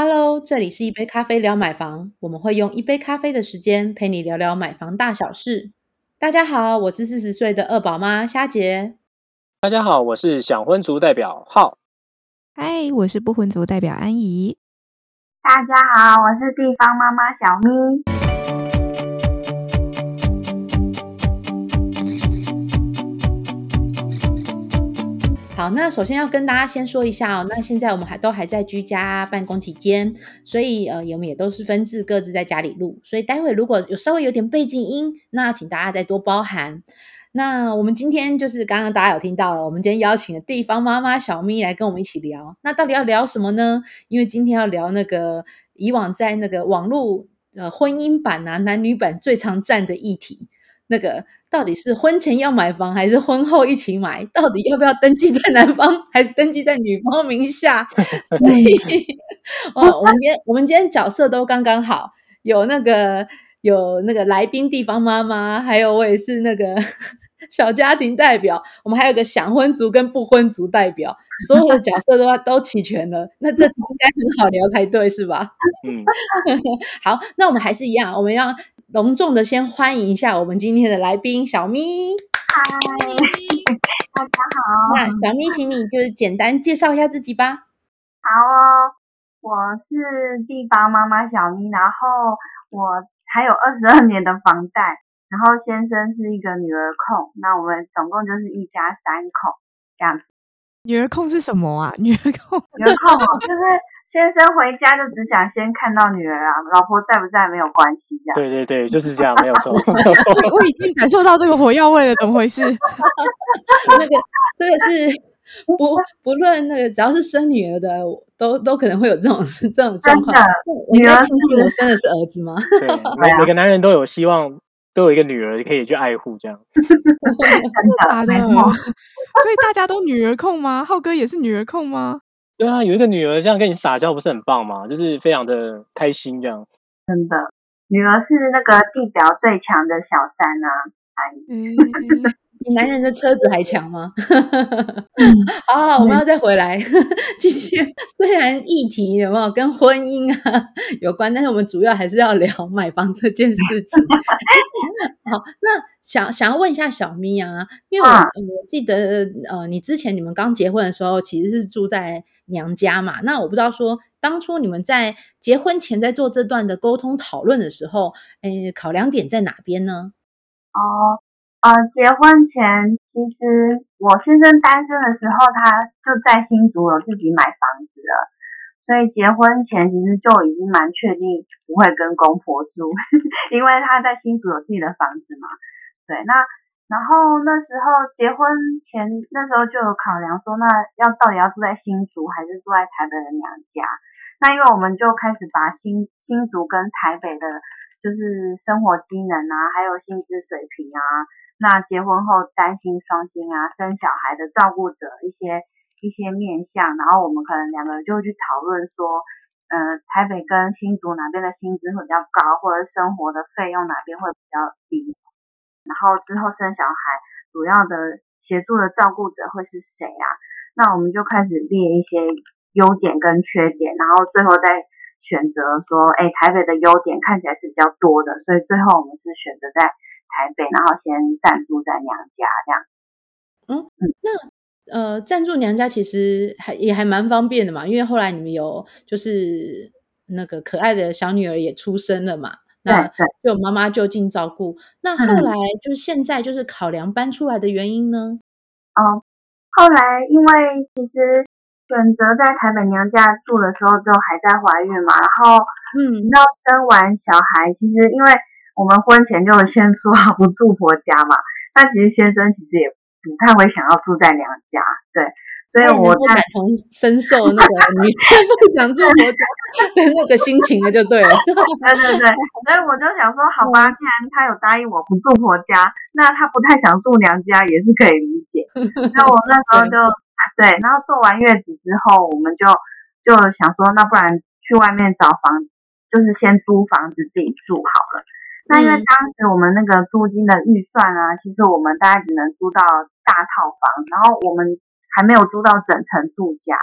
Hello，这里是一杯咖啡聊买房，我们会用一杯咖啡的时间陪你聊聊买房大小事。大家好，我是四十岁的二宝妈虾姐。大家好，我是想婚族代表浩。嗨，我是不婚族代表安怡。大家好，我是地方妈妈小咪。好，那首先要跟大家先说一下哦，那现在我们还都还在居家办公期间，所以呃，我们也都是分自各自在家里录，所以待会如果有稍微有点背景音，那请大家再多包涵。那我们今天就是刚刚大家有听到了，我们今天邀请了地方妈妈小咪来跟我们一起聊，那到底要聊什么呢？因为今天要聊那个以往在那个网络呃婚姻版啊男女版最常占的议题。那个到底是婚前要买房还是婚后一起买？到底要不要登记在男方还是登记在女方名下？所以，哦，我们今天我们今天角色都刚刚好，有那个有那个来宾地方妈妈，还有我也是那个 小家庭代表，我们还有个想婚族跟不婚族代表，所有的角色都都齐全了，那这应该很好聊才对，是吧？嗯，好，那我们还是一样，我们要。隆重的先欢迎一下我们今天的来宾小咪。嗨，大家好。那小咪，请你就是简单介绍一下自己吧。好哦，我是地方妈妈小咪，然后我还有二十二年的房贷，然后先生是一个女儿控，那我们总共就是一家三口这样子。女儿控是什么啊？女儿控，女儿控就是。先生回家就只想先看到女儿啊，老婆在不在没有关系，这样。对对对，就是这样，没有错，没有错。我已经感受到这个火药味了，怎么回事？那个，这个是不不论那个，只要是生女儿的，都都可能会有这种这种状况。女儿庆幸我生的是儿子吗？对，每每个男人都有希望，都有一个女儿可以去爱护，这样。真的，所以大家都女儿控吗？浩哥也是女儿控吗？对啊，有一个女儿这样跟你撒娇，不是很棒吗？就是非常的开心这样。真的，女儿是那个地表最强的小三啊！哎。比男人的车子还强吗？好好，我们要再回来。今天虽然议题有没有跟婚姻啊有关，但是我们主要还是要聊买房这件事情。好，那想想要问一下小咪啊，因为我我记得呃，你之前你们刚结婚的时候其实是住在娘家嘛，那我不知道说当初你们在结婚前在做这段的沟通讨论的时候，诶，考量点在哪边呢？哦。呃，结婚前其实我先生单身的时候，他就在新竹有自己买房子了，所以结婚前其实就已经蛮确定不会跟公婆住，因为他在新竹有自己的房子嘛。对，那然后那时候结婚前那时候就有考量说，那要到底要住在新竹还是住在台北的娘家？那因为我们就开始把新新竹跟台北的，就是生活机能啊，还有薪资水平啊。那结婚后担心双薪啊，生小孩的照顾者一些一些面向，然后我们可能两个人就会去讨论说，呃，台北跟新竹哪边的薪资会比较高，或者生活的费用哪边会比较低，然后之后生小孩主要的协助的照顾者会是谁啊？那我们就开始列一些优点跟缺点，然后最后再选择说，哎，台北的优点看起来是比较多的，所以最后我们是选择在。台北，然后先暂住在娘家，这样。嗯嗯，那呃，暂住娘家其实还也还蛮方便的嘛，因为后来你们有就是那个可爱的小女儿也出生了嘛，那就妈妈就近照顾。那后来就是现在就是考量搬出来的原因呢？哦，后来因为其实选择在台北娘家住的时候，就还在怀孕嘛，然后嗯，到生完小孩，其实因为。我们婚前就先说好不住婆家嘛，那其实先生其实也不太会想要住在娘家，对，所以我感同身受那个女生不想住婆家的那个心情了，就对了。对对对，所以我就想说，好吧，既然他有答应我不住婆家，那他不太想住娘家也是可以理解。那我那时候就对，然后做完月子之后，我们就就想说，那不然去外面找房，就是先租房子自己住好了。那因为当时我们那个租金的预算啊，其实我们大概只能租到大套房，然后我们还没有租到整层住家。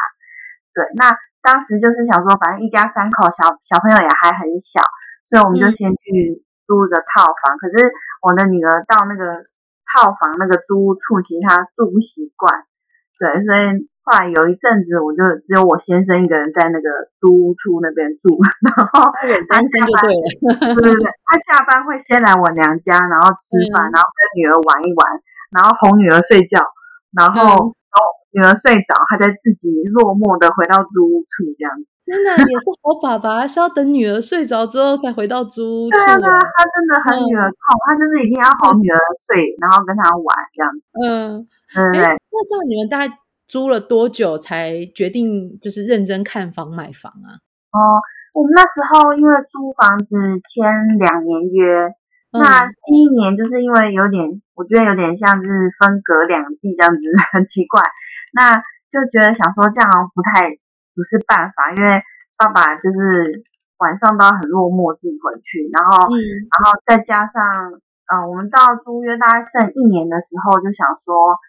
对，那当时就是想说，反正一家三口，小小朋友也还很小，所以我们就嗯先去租一个套房。可是我的女儿到那个套房那个租屋处，其实她住不习惯，对，所以后来有一阵子，我就只有我先生一个人在那个租屋处那边住，然后稳单身就对了。对对对，他下班会先来我娘家，然后吃饭，嗯然后跟女儿玩一玩，然后哄女儿睡觉，然后、嗯然后女儿睡着，他再自己落寞的回到租屋处这样子。真的也是好爸爸，是要等女儿睡着之后才回到租屋处对啊，他真的很女儿控，他就是一定要哄女儿睡，然后跟她玩这样子。嗯，对那这样你们大概租了多久才决定就是认真看房买房啊？哦，我们那时候因为租房子签两年约，嗯那第一年就是因为有点，我觉得有点像是分隔两地这样子，很奇怪。那就觉得想说这样不太不是办法，因为爸爸就是晚上都要很落寞自己回去，然后、嗯然后再加上呃，我们到租约大概剩一年的时候，就想说，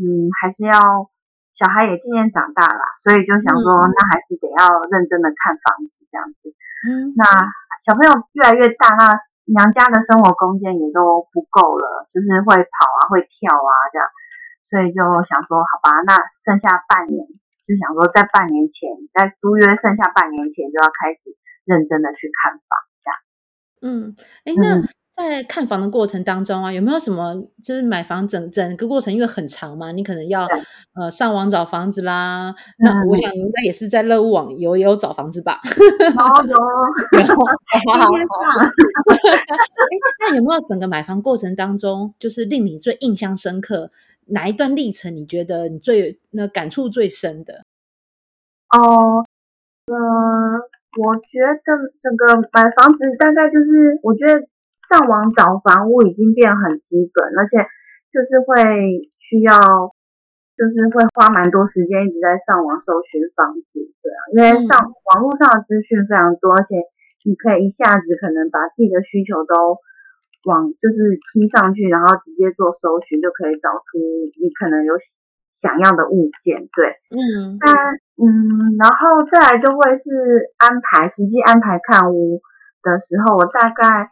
嗯，还是要小孩也渐渐长大了，所以就想说，嗯那还是得要认真的看房子这样子。嗯那小朋友越来越大，那娘家的生活空间也都不够了，就是会跑啊，会跳啊这样，所以就想说，好吧，那剩下半年，就想说在半年前，在租约剩下半年前就要开始认真的去看房，这样。嗯，哎，那嗯在看房的过程当中啊，有没有什么就是买房整整个过程因为很长嘛，你可能要呃上网找房子啦。那我嗯想你应该也是在乐屋网有也有找房子吧？然后有有，好好好。天天上，哎，那有没有整个买房过程当中，就是令你最印象深刻哪一段历程？你觉得你最那感触最深的？哦，呃，我觉得整个买房子大概就是，我觉得上网找房屋已经变很基本，而且就是会需要，就是会花蛮多时间一直在上网搜寻房子，对啊，因为上、网络上的资讯非常多，而且你可以一下子可能把自己的需求都往就是踢上去，然后直接做搜寻，就可以找出你可能有想要的物件，对。嗯那嗯，然后再来就会是安排实际安排看屋的时候，我大概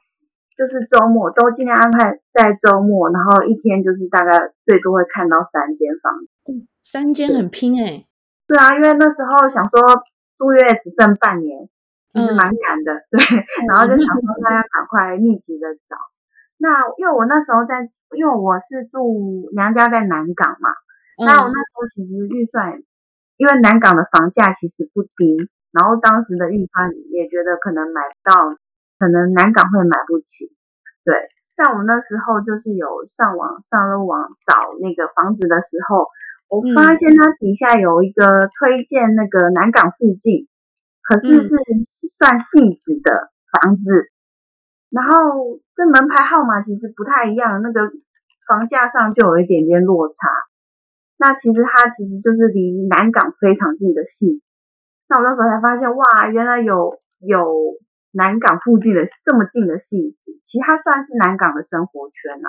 就是周末都尽量安排在周末，然后一天就是大概最多会看到三间房子。三间很拼哎、对啊，因为那时候想说租约只剩半年，其实嗯。蛮赶的，对，然后就想说 大家赶快密集的找。那因为我那时候在，因为我是住娘家在南港嘛，那我嗯。那时候其实预算，因为南港的房价其实不低，然后当时的预算也觉得可能买不到，可能南港会买不起。对，像我们那时候就是有上网上了网找那个房子的时候，我嗯发现它底下有一个推荐那个南港附近，可是嗯是算性质的房子，然后这门牌号码其实不太一样，那个房价上就有一点点落差。那其实它其实就是离南港非常近的戏子。那我那时候才发现，哇，原来有有南港附近的这么近的戏子，其实它算是南港的生活圈呐、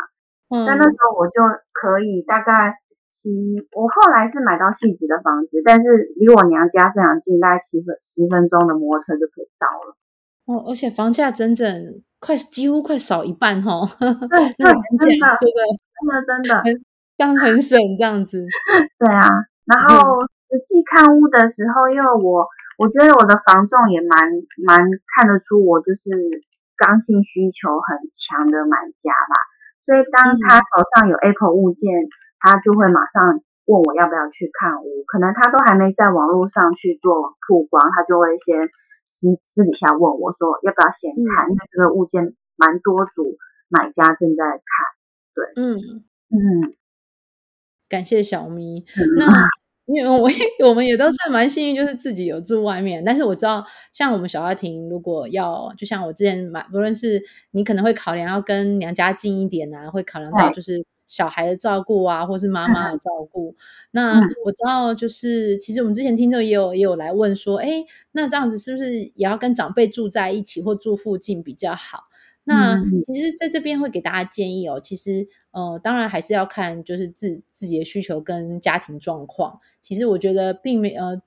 嗯但那时候我就可以大概骑，我后来是买到戏子的房子，但是离我娘家非常近，大概七分十分钟的摩托车就可以到了。哦，而且房价整整快几乎快少一半哈，对那个对房价真的对不对？真的真的，这样很省这样子。对啊，然后实际看屋的时候，因为我我觉得我的房仲也蛮蛮看得出我就是刚性需求很强的买家吧，所以当他手上有 Apple 物件，他就会马上问我要不要去看屋，可能他都还没在网络上去做曝光，他就会先私私底下问我说要不要先看，因为这个物件蛮多组买家正在看，对。嗯，嗯，感谢小咪。嗯。那因为我也 我们也都算蛮幸运，就是自己有住外面。但是我知道，像我们小家庭，如果要就像我之前买，不论是你可能会考量要跟娘家近一点啊，会考量到就是小孩的照顾啊，或是妈妈的照顾。那嗯我知道，就是其实我们之前听众也有也有来问说，哎，那这样子是不是也要跟长辈住在一起或住附近比较好？那其实在这边会给大家建议哦，其实呃，当然还是要看就是自自己的需求跟家庭状况。其实我觉得并没呃，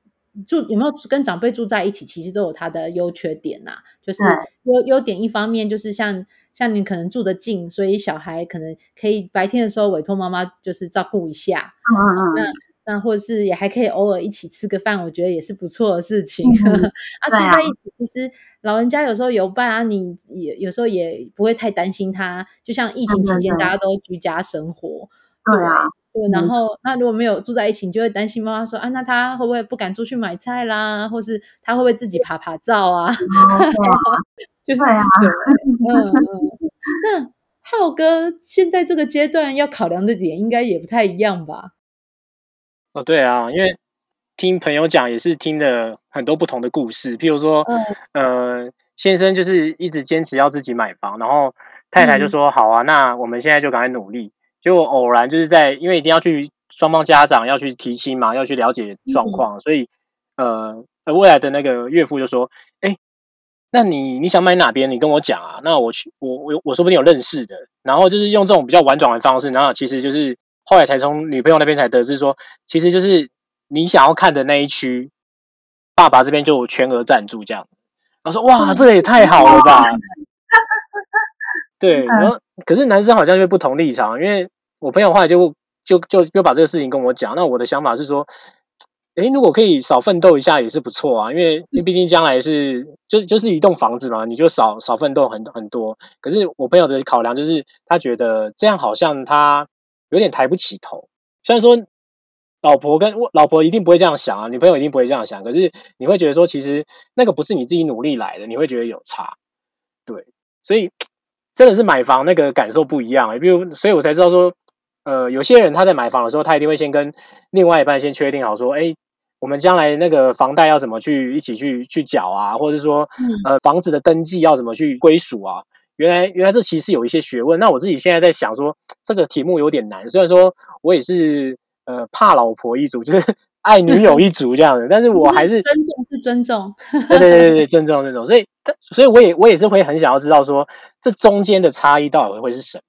住有没有跟长辈住在一起，其实都有它的优缺点呐。就是优优点一方面就是像像你可能住得近，所以小孩可能可以白天的时候委托妈妈就是照顾一下，嗯嗯嗯，那那或者是也还可以偶尔一起吃个饭，我觉得也是不错的事情。嗯啊，住在一起，其实老人家有时候有伴啊，你也有时候也不会太担心他。就像疫情期间，大家都居家生活，对啊，对，然嗯后那如果没有住在一起，你就会担心妈妈说啊，那他会不会不敢出去买菜啦，或是他会不会自己爬爬照啊？就是嗯嗯。那浩哥现在这个阶段要考量的点应该也不太一样吧？哦，对啊，因为听朋友讲也是听了很多不同的故事，譬如说，呃，先生就是一直坚持要自己买房，然后太太就嗯说、好啊，那我们现在就赶快努力。结果偶然就是在，因为一定要去双方家长要去提亲嘛，要去了解状况，所以呃，呃未来的那个岳父就说，哎，那你你想买哪边？你跟我讲啊，那我去，我我我说不定有认识的。然后就是用这种比较婉转的方式，然后其实就是后来才从女朋友那边才得知说，其实就是你想要看的那一区，爸爸这边就全额赞助这样子。然后说哇，这个也太好了吧！对，然后可是男生好像就不同立场，因为我朋友后来就就就就把这个事情跟我讲。那我的想法是说，诶，如果可以少奋斗一下也是不错啊，因为因为毕竟将来是就就是一栋房子嘛，你就少少奋斗很很多。可是我朋友的考量就是，他觉得这样好像他有点抬不起头。虽然说老婆跟我老婆一定不会这样想啊，女朋友一定不会这样想，可是你会觉得说，其实那个不是你自己努力来的，你会觉得有差。对，所以真的是买房那个感受不一样、欸。比如，所以我才知道说，呃，有些人他在买房的时候，他一定会先跟另外一半先确定好说，哎、我们将来那个房贷要怎么去一起去去缴啊，或者是说，呃，房子的登记要怎么去归属啊？原来，原来这其实有一些学问。那我自己现在在想说，这个题目有点难。虽然说我也是呃怕老婆一族，就是 爱女友一族这样的，但是我还是尊重是尊重，对对对对对，尊重那种，所以但所以我也我也是会很想要知道说，这中间的差异到底会是什么？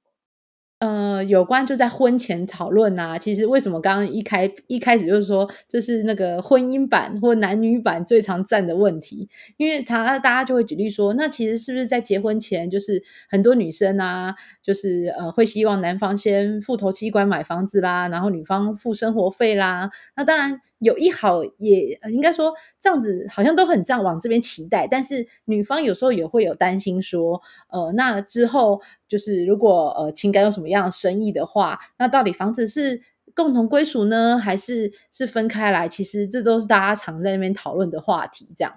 呃，有关就在婚前讨论啊。其实为什么刚刚一开一开始就是说这是那个婚姻版或男女版最常占的问题，因为他大家就会举例说，那其实是不是在结婚前，就是很多女生啊，就是呃会希望男方先付头期款买房子啦，然后女方付生活费啦。那当然有一好也应该说这样子好像都很这样往这边期待，但是女方有时候也会有担心说，呃，那之后就是如果呃情感有什么样生意的话，那到底房子是共同归属呢，还是是分开来？其实这都是大家常在那边讨论的话题。这样，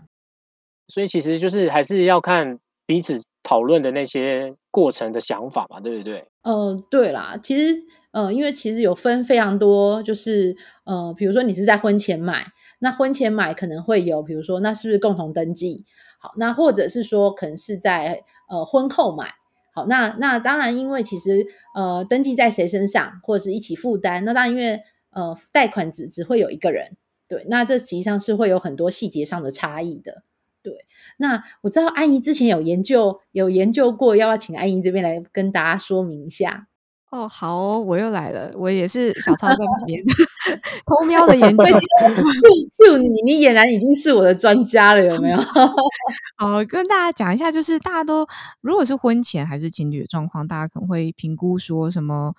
所以其实就是还是要看彼此讨论的那些过程的想法嘛，对不对？呃，对啦，其实呃，因为其实有分非常多，就是呃，比如说你是在婚前买，那婚前买可能会有，比如说那是不是共同登记？好，那或者是说可能是在呃婚后买。好，那那当然，因为其实呃，登记在谁身上，或者是一起负担，那当然因为呃，贷款只只会有一个人，对，那这实际上是会有很多细节上的差异的，对。那我知道安怡之前有研究，有研究过，要不要请安怡这边来跟大家说明一下？哦，好哦，我又来了，我也是小超在旁边 偷瞄的研究。Q 你，你俨然已经是我的专家了，有没有？好，跟大家讲一下，就是大家都如果是婚前还是情侣的状况，大家可能会评估说什么，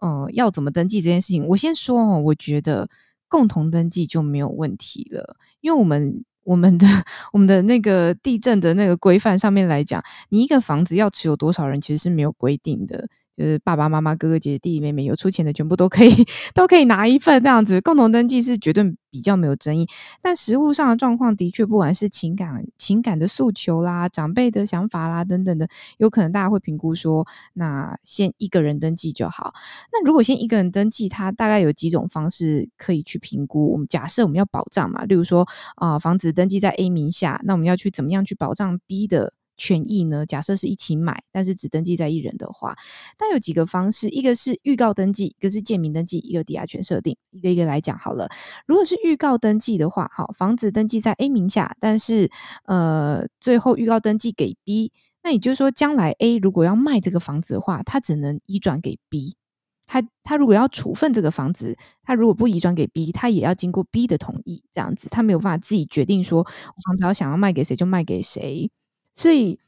呃，要怎么登记这件事情。我先说哦，我觉得共同登记就没有问题了，因为我们我们的我们的那个地震的那个规范上面来讲，你一个房子要持有多少人，其实是没有规定的。就是爸爸妈妈、哥哥姐姐、弟弟妹妹有出钱的，全部都可以 都可以拿一份这样子。共同登记是绝对比较没有争议，但实物上的状况的确，不管是情感情感的诉求啦、长辈的想法啦等等的，有可能大家会评估说，那先一个人登记就好。那如果先一个人登记，它大概有几种方式可以去评估。我们假设我们要保障嘛，例如说啊、房子登记在 A 名下，那我们要去怎么样去保障 B 的？权益呢？假设是一起买，但是只登记在一人的话，但有几个方式，一个是预告登记，一个是建名登记，一个抵押权设定，一个一个来讲好了。如果是预告登记的话，好，房子登记在 A 名下，但是呃，最后预告登记给 B，那也就是说，将来 A 如果要卖这个房子的话，他只能移转给 B。他他如果要处分这个房子，他如果不移转给 B，他也要经过 B 的同意，这样子他没有办法自己决定说房子要想要卖给谁就卖给谁，所以。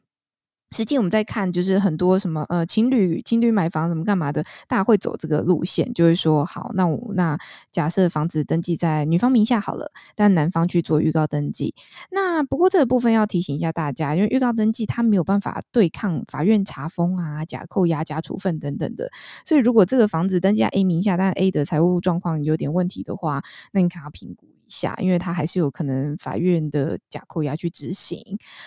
实际我们在看，就是很多什么呃情侣情侣买房怎么干嘛的，大家会走这个路线，就会说好，那我那假设房子登记在女方名下好了，但男方去做预告登记。那不过这个部分要提醒一下大家，因为预告登记它没有办法对抗法院查封啊、假扣押、假处分等等的，所以如果这个房子登记在 A 名下，但 A 的财务状况有点问题的话，那你可能要评估。一下，因为它还是有可能法院的假扣押去执行。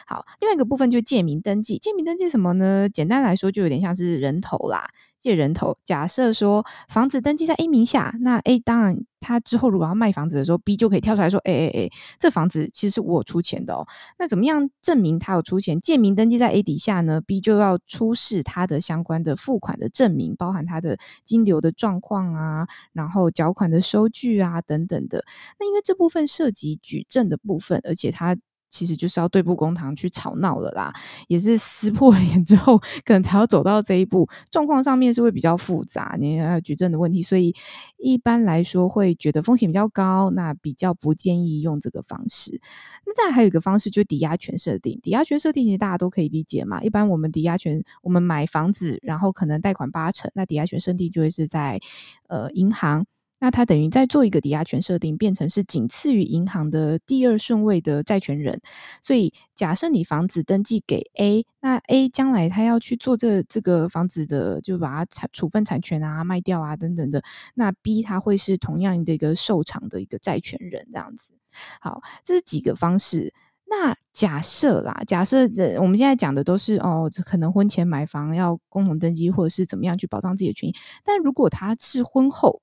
好，另外一个部分就是借名登记，借名登记什么呢？简单来说，就有点像是人头啦。借人头，假设说房子登记在 A 名下，那 A 当然他之后如果要卖房子的时候，B 就可以跳出来说：“哎哎哎，这房子其实是我出钱的哦。”那怎么样证明他有出钱？借名登记在 A 底下呢？B 就要出示他的相关的付款的证明，包含他的金流的状况啊，然后缴款的收据啊等等的。那因为这部分涉及举证的部分，而且他。其实就是要对簿公堂去吵闹了啦，也是撕破 脸之后，可能才要走到这一步。状况上面是会比较复杂，你还要举证的问题，所以一般来说会觉得风险比较高，那比较不建议用这个方式。那再还有一个方式，就是抵押权设定。抵押权设定其实大家都可以理解嘛。一般我们抵押权，我们买房子，然后可能贷款八成，那抵押权设定就会是在呃银行。那它等于在做一个抵押权设定，变成是仅次于银行的第二顺位的债权人。所以，假设你房子登记给 A，那 A 将来他要去做这这个房子的，就把它产处分产权啊、卖掉啊等等的，那 B 他会是同样的一个受偿的一个债权人这样子。好，这是几个方式。那假设啦，假设这我们现在讲的都是哦，可能婚前买房要共同登记，或者是怎么样去保障自己的权益。但如果他是婚后，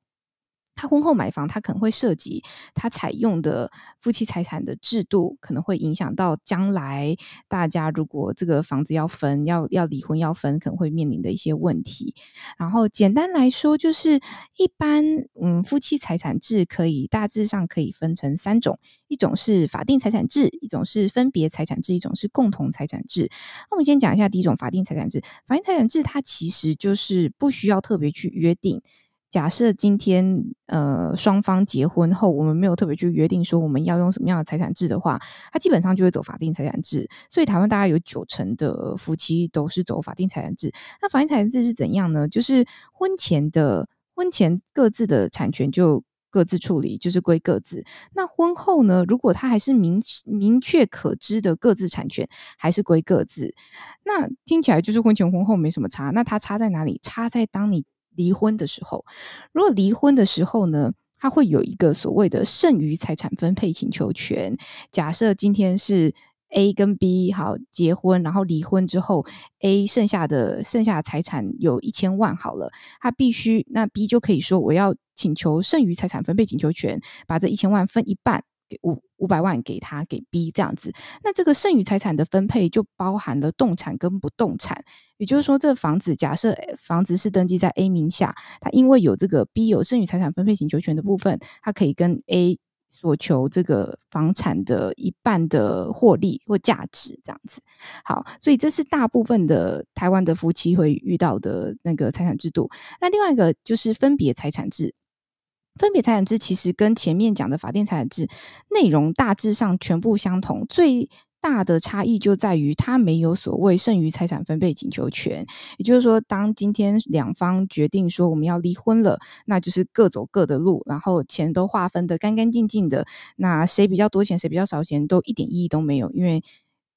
他婚后买房，他可能会涉及他采用的夫妻财产的制度，可能会影响到将来大家如果这个房子要分、要要离婚要分，可能会面临的一些问题。然后简单来说，就是一般嗯，夫妻财产制可以大致上可以分成三种：一种是法定财产制，一种是分别财产制，一种是共同财产制。那我们先讲一下第一种法定财产制。法定财产制它其实就是不需要特别去约定。假设今天呃双方结婚后，我们没有特别去约定说我们要用什么样的财产制的话，它基本上就会走法定财产制。所以台湾大概有九成的夫妻都是走法定财产制。那法定财产制是怎样呢？就是婚前的婚前各自的产权就各自处理，就是归各自。那婚后呢，如果他还是明明确可知的各自产权，还是归各自。那听起来就是婚前婚后没什么差。那它差在哪里？差在当你。离婚的时候，如果离婚的时候呢，他会有一个所谓的剩余财产分配请求权。假设今天是 A 跟 B 好结婚，然后离婚之后，A 剩下的剩下的财产有一千万好了，他必须那 B 就可以说我要请求剩余财产分配请求权，把这一千万分一半。给五五百万给他给 B 这样子，那这个剩余财产的分配就包含了动产跟不动产，也就是说，这房子假设房子是登记在 A 名下，他因为有这个 B 有剩余财产分配请求权的部分，他可以跟 A 索求这个房产的一半的获利或价值这样子。好，所以这是大部分的台湾的夫妻会遇到的那个财产制度。那另外一个就是分别财产制。分别财产制其实跟前面讲的法定财产制内容大致上全部相同，最大的差异就在于它没有所谓剩余财产分配请求权。也就是说，当今天两方决定说我们要离婚了，那就是各走各的路，然后钱都划分的干干净净的，那谁比较多钱，谁比较少钱，都一点意义都没有，因为。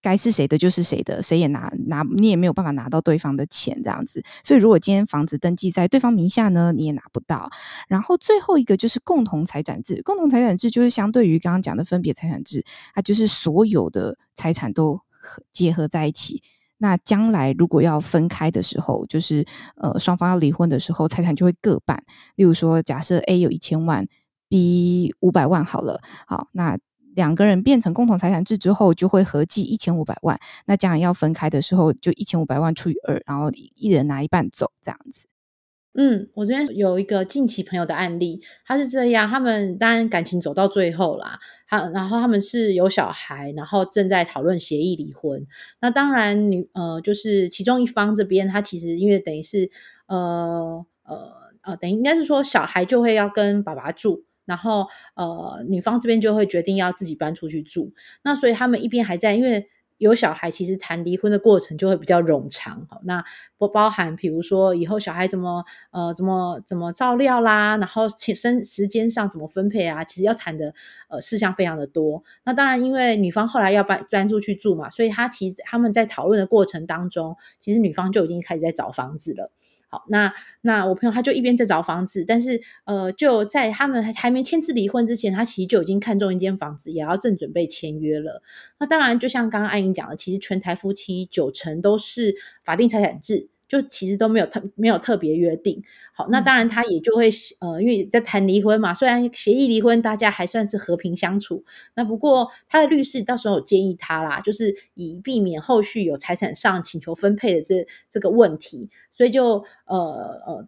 该是谁的就是谁的，谁也拿拿你也没有办法拿到对方的钱这样子。所以如果今天房子登记在对方名下呢，你也拿不到。然后最后一个就是共同财产制，共同财产制就是相对于刚刚讲的分别财产制，它就是所有的财产都结合在一起。那将来如果要分开的时候，就是呃双方要离婚的时候，财产就会各半。例如说，假设 A 有一千万，B 五百万好了，好那。两个人变成共同财产制之后，就会合计一千五百万。那将来要分开的时候，就一千五百万除以二，然后一人拿一半走，这样子。嗯，我这边有一个近期朋友的案例，他是这样，他们当然感情走到最后啦，他然后他们是有小孩，然后正在讨论协议离婚。那当然女呃，就是其中一方这边，他其实因为等于是呃呃。呃，等于应该是说小孩就会要跟爸爸住。然后，呃，女方这边就会决定要自己搬出去住。那所以他们一边还在，因为有小孩，其实谈离婚的过程就会比较冗长。那不包含，比如说以后小孩怎么，呃，怎么怎么照料啦，然后生时间上怎么分配啊，其实要谈的呃事项非常的多。那当然，因为女方后来要搬搬出去住嘛，所以他其实他们在讨论的过程当中，其实女方就已经开始在找房子了。好，那那我朋友他就一边在找房子，但是呃，就在他们还没签字离婚之前，他其实就已经看中一间房子，也要正准备签约了。那当然，就像刚刚艾英讲的，其实全台夫妻九成都是法定财产制。就其实都没有特没有特别约定，好，那当然他也就会呃，因为在谈离婚嘛，虽然协议离婚，大家还算是和平相处，那不过他的律师到时候有建议他啦，就是以避免后续有财产上请求分配的这这个问题，所以就呃呃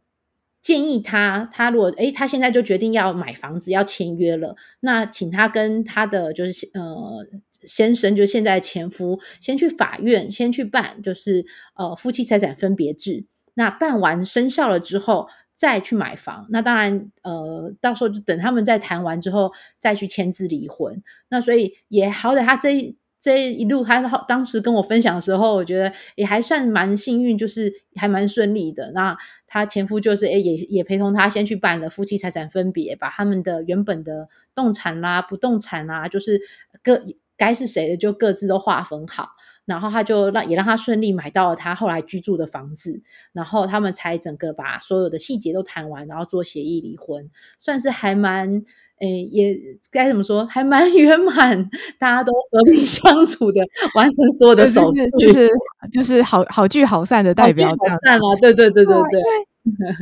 建议他，他如果诶他现在就决定要买房子要签约了，那请他跟他的就是呃。先生就现在前夫先去法院先去办，就是呃夫妻财产分别制。那办完生效了之后，再去买房。那当然呃，到时候就等他们再谈完之后，再去签字离婚。那所以也好歹他这这一路，他当时跟我分享的时候，我觉得也还算蛮幸运，就是还蛮顺利的。那他前夫就是诶也也陪同他先去办了夫妻财产分别，把他们的原本的动产啦、不动产啦，就是各。该是谁的就各自都划分好，然后他就让也让他顺利买到了他后来居住的房子，然后他们才整个把所有的细节都谈完，然后做协议离婚，算是还蛮诶，也该怎么说，还蛮 圆满，大家都和平 相处的，完成所有的手续，就是就是好好聚好散的代表，好散了，对对对对对。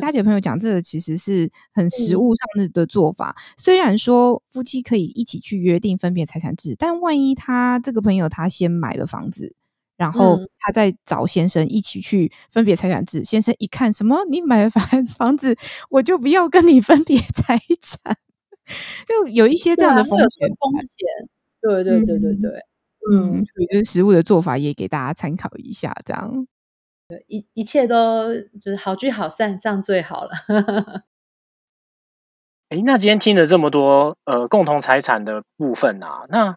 大姐朋友讲，这个其实是很实务上的做法。虽然说夫妻可以一起去约定分别财产制，但万一他这个朋友他先买了房子，然后他再找先生一起去分别财产制，先生一看什么，你买了房 房子，我就不要跟你分别财产，就有一些这样的风险。风险，对对对对对，嗯，所以这实物的做法也给大家参考一下，这样。对，一一切都就是好聚好散，这样最好了。哎，那今天听了这么多呃共同财产的部分啊，那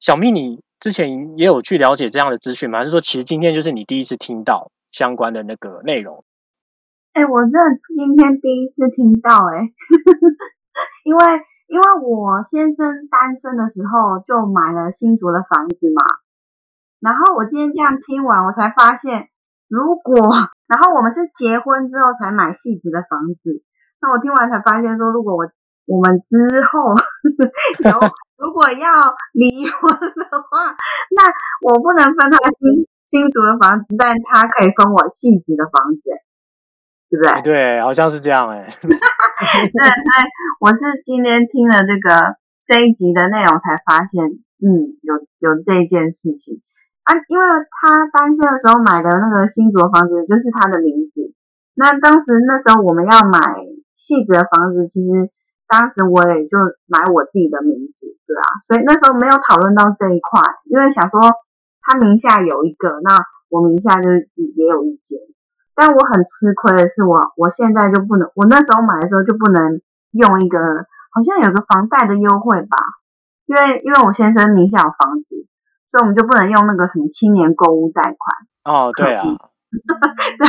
小蜜你之前也有去了解这样的资讯吗？还是说其实今天就是你第一次听到相关的那个内容？哎，我这今天第一次听到哎，因为因为我先生单身的时候就买了新竹的房子嘛，然后我今天这样听完，我才发现。如果，然后我们是结婚之后才买细子的房子，那我听完才发现说，如果我我们之后 有如果要离婚的话，那我不能分他新新竹的房子，但他可以分我细子的房子，对不对？对，好像是这样哎。对，对，我是今天听了这个这一集的内容才发现，嗯，有有这件事情。啊，因为他单身的时候买的那个新竹房子就是他的名字。那当时那时候我们要买细致的房子，其实当时我也就买我自己的名字，对啊。所以那时候没有讨论到这一块，因为想说他名下有一个，那我名下就也有一间。但我很吃亏的是，我我现在就不能，我那时候买的时候就不能用一个，好像有个房贷的优惠吧，因为因为我先生名下有房子。所以我们就不能用那个什么青年购物贷款哦，对啊，对，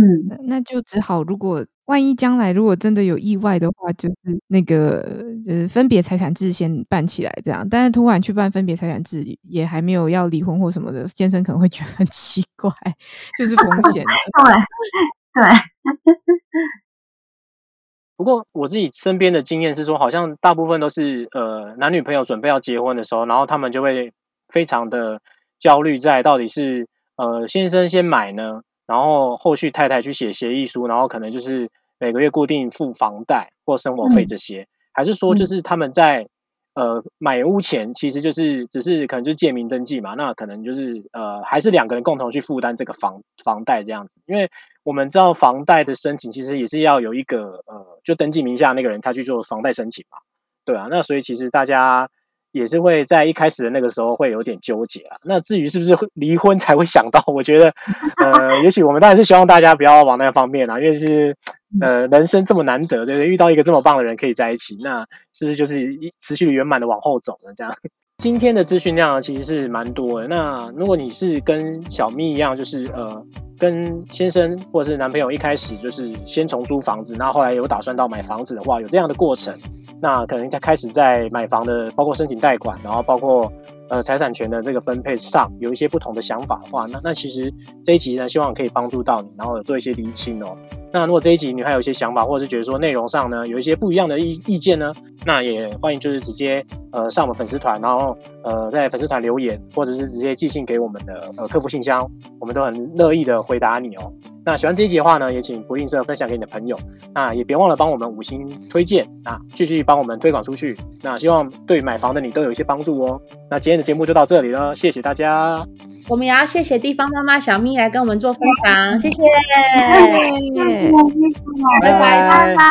嗯，那就只好，如果万一将来如果真的有意外的话，就是那个就是分别财产制先办起来这样，但是突然去办分别财产制，也还没有要离婚或什么的，先生可能会觉得很奇怪，就是风险，对对。不过我自己身边的经验是说，好像大部分都是呃男女朋友准备要结婚的时候，然后他们就会非常的焦虑，在到底是呃先生先买呢，然后后续太太去写协议书，然后可能就是每个月固定付房贷或生活费这些，还是说就是他们在。呃，买屋前其实就是只是可能就是借名登记嘛，那可能就是呃，还是两个人共同去负担这个房房贷这样子。因为我们知道房贷的申请其实也是要有一个呃，就登记名下那个人他去做房贷申请嘛，对啊。那所以其实大家也是会在一开始的那个时候会有点纠结啊。那至于是不是离婚才会想到，我觉得呃，也许我们当然是希望大家不要往那方面啊，因为是呃，人生这么难得，对不对？遇到一个这么棒的人可以在一起，那是不是就是持续圆满的往后走呢？这样。今天的资讯量其实是蛮多的。那如果你是跟小咪一样，就是呃，跟先生或者是男朋友一开始就是先从租房子，那后来有打算到买房子的话，有这样的过程，那可能在开始在买房的，包括申请贷款，然后包括呃财产权的这个分配上有一些不同的想法的话，那那其实这一集呢，希望可以帮助到你，然后做一些厘清哦。那如果这一集你还有一些想法，或者是觉得说内容上呢有一些不一样的意意见呢，那也欢迎就是直接呃上我们粉丝团，然后呃在粉丝团留言，或者是直接寄信给我们的呃客服信箱，我们都很乐意的回答你哦。那喜欢这一集的话呢，也请不吝啬分享给你的朋友，那也别忘了帮我们五星推荐啊，继续帮我们推广出去。那希望对买房的你都有一些帮助哦。那今天的节目就到这里了，谢谢大家。我们也要谢谢地方妈妈小咪来跟我们做分享，谢谢，拜拜拜拜。